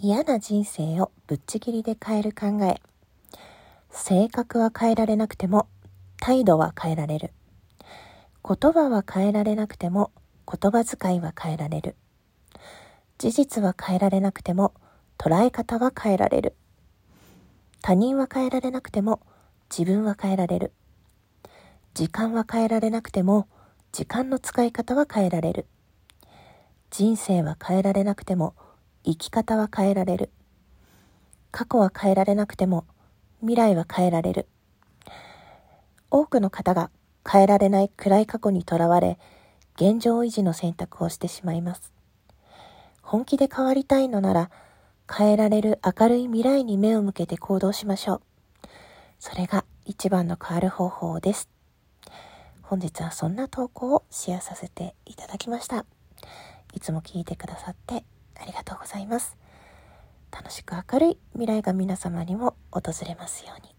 嫌な人生をぶっちぎりで変える考え。性格は変えられなくても態度は変えられる。言葉は変えられなくても言葉遣いは変えられる。事実は変えられなくても捉え方は変えられる。他人は変えられなくても自分は変えられる。時間は変えられなくても時間の使い方は変えられる。人生は変えられなくても生き方は変えられる。過去は変えられなくても未来は変えられる。多くの方が変えられない暗い過去にとらわれ、現状維持の選択をしてしまいます。本気で変わりたいのなら、変えられる明るい未来に目を向けて行動しましょう。それが一番の変わる方法です。本日はそんな投稿をシェアさせていただきました。いつも聞いてくださってありがとうございます。楽しく明るい未来が皆様にも訪れますように。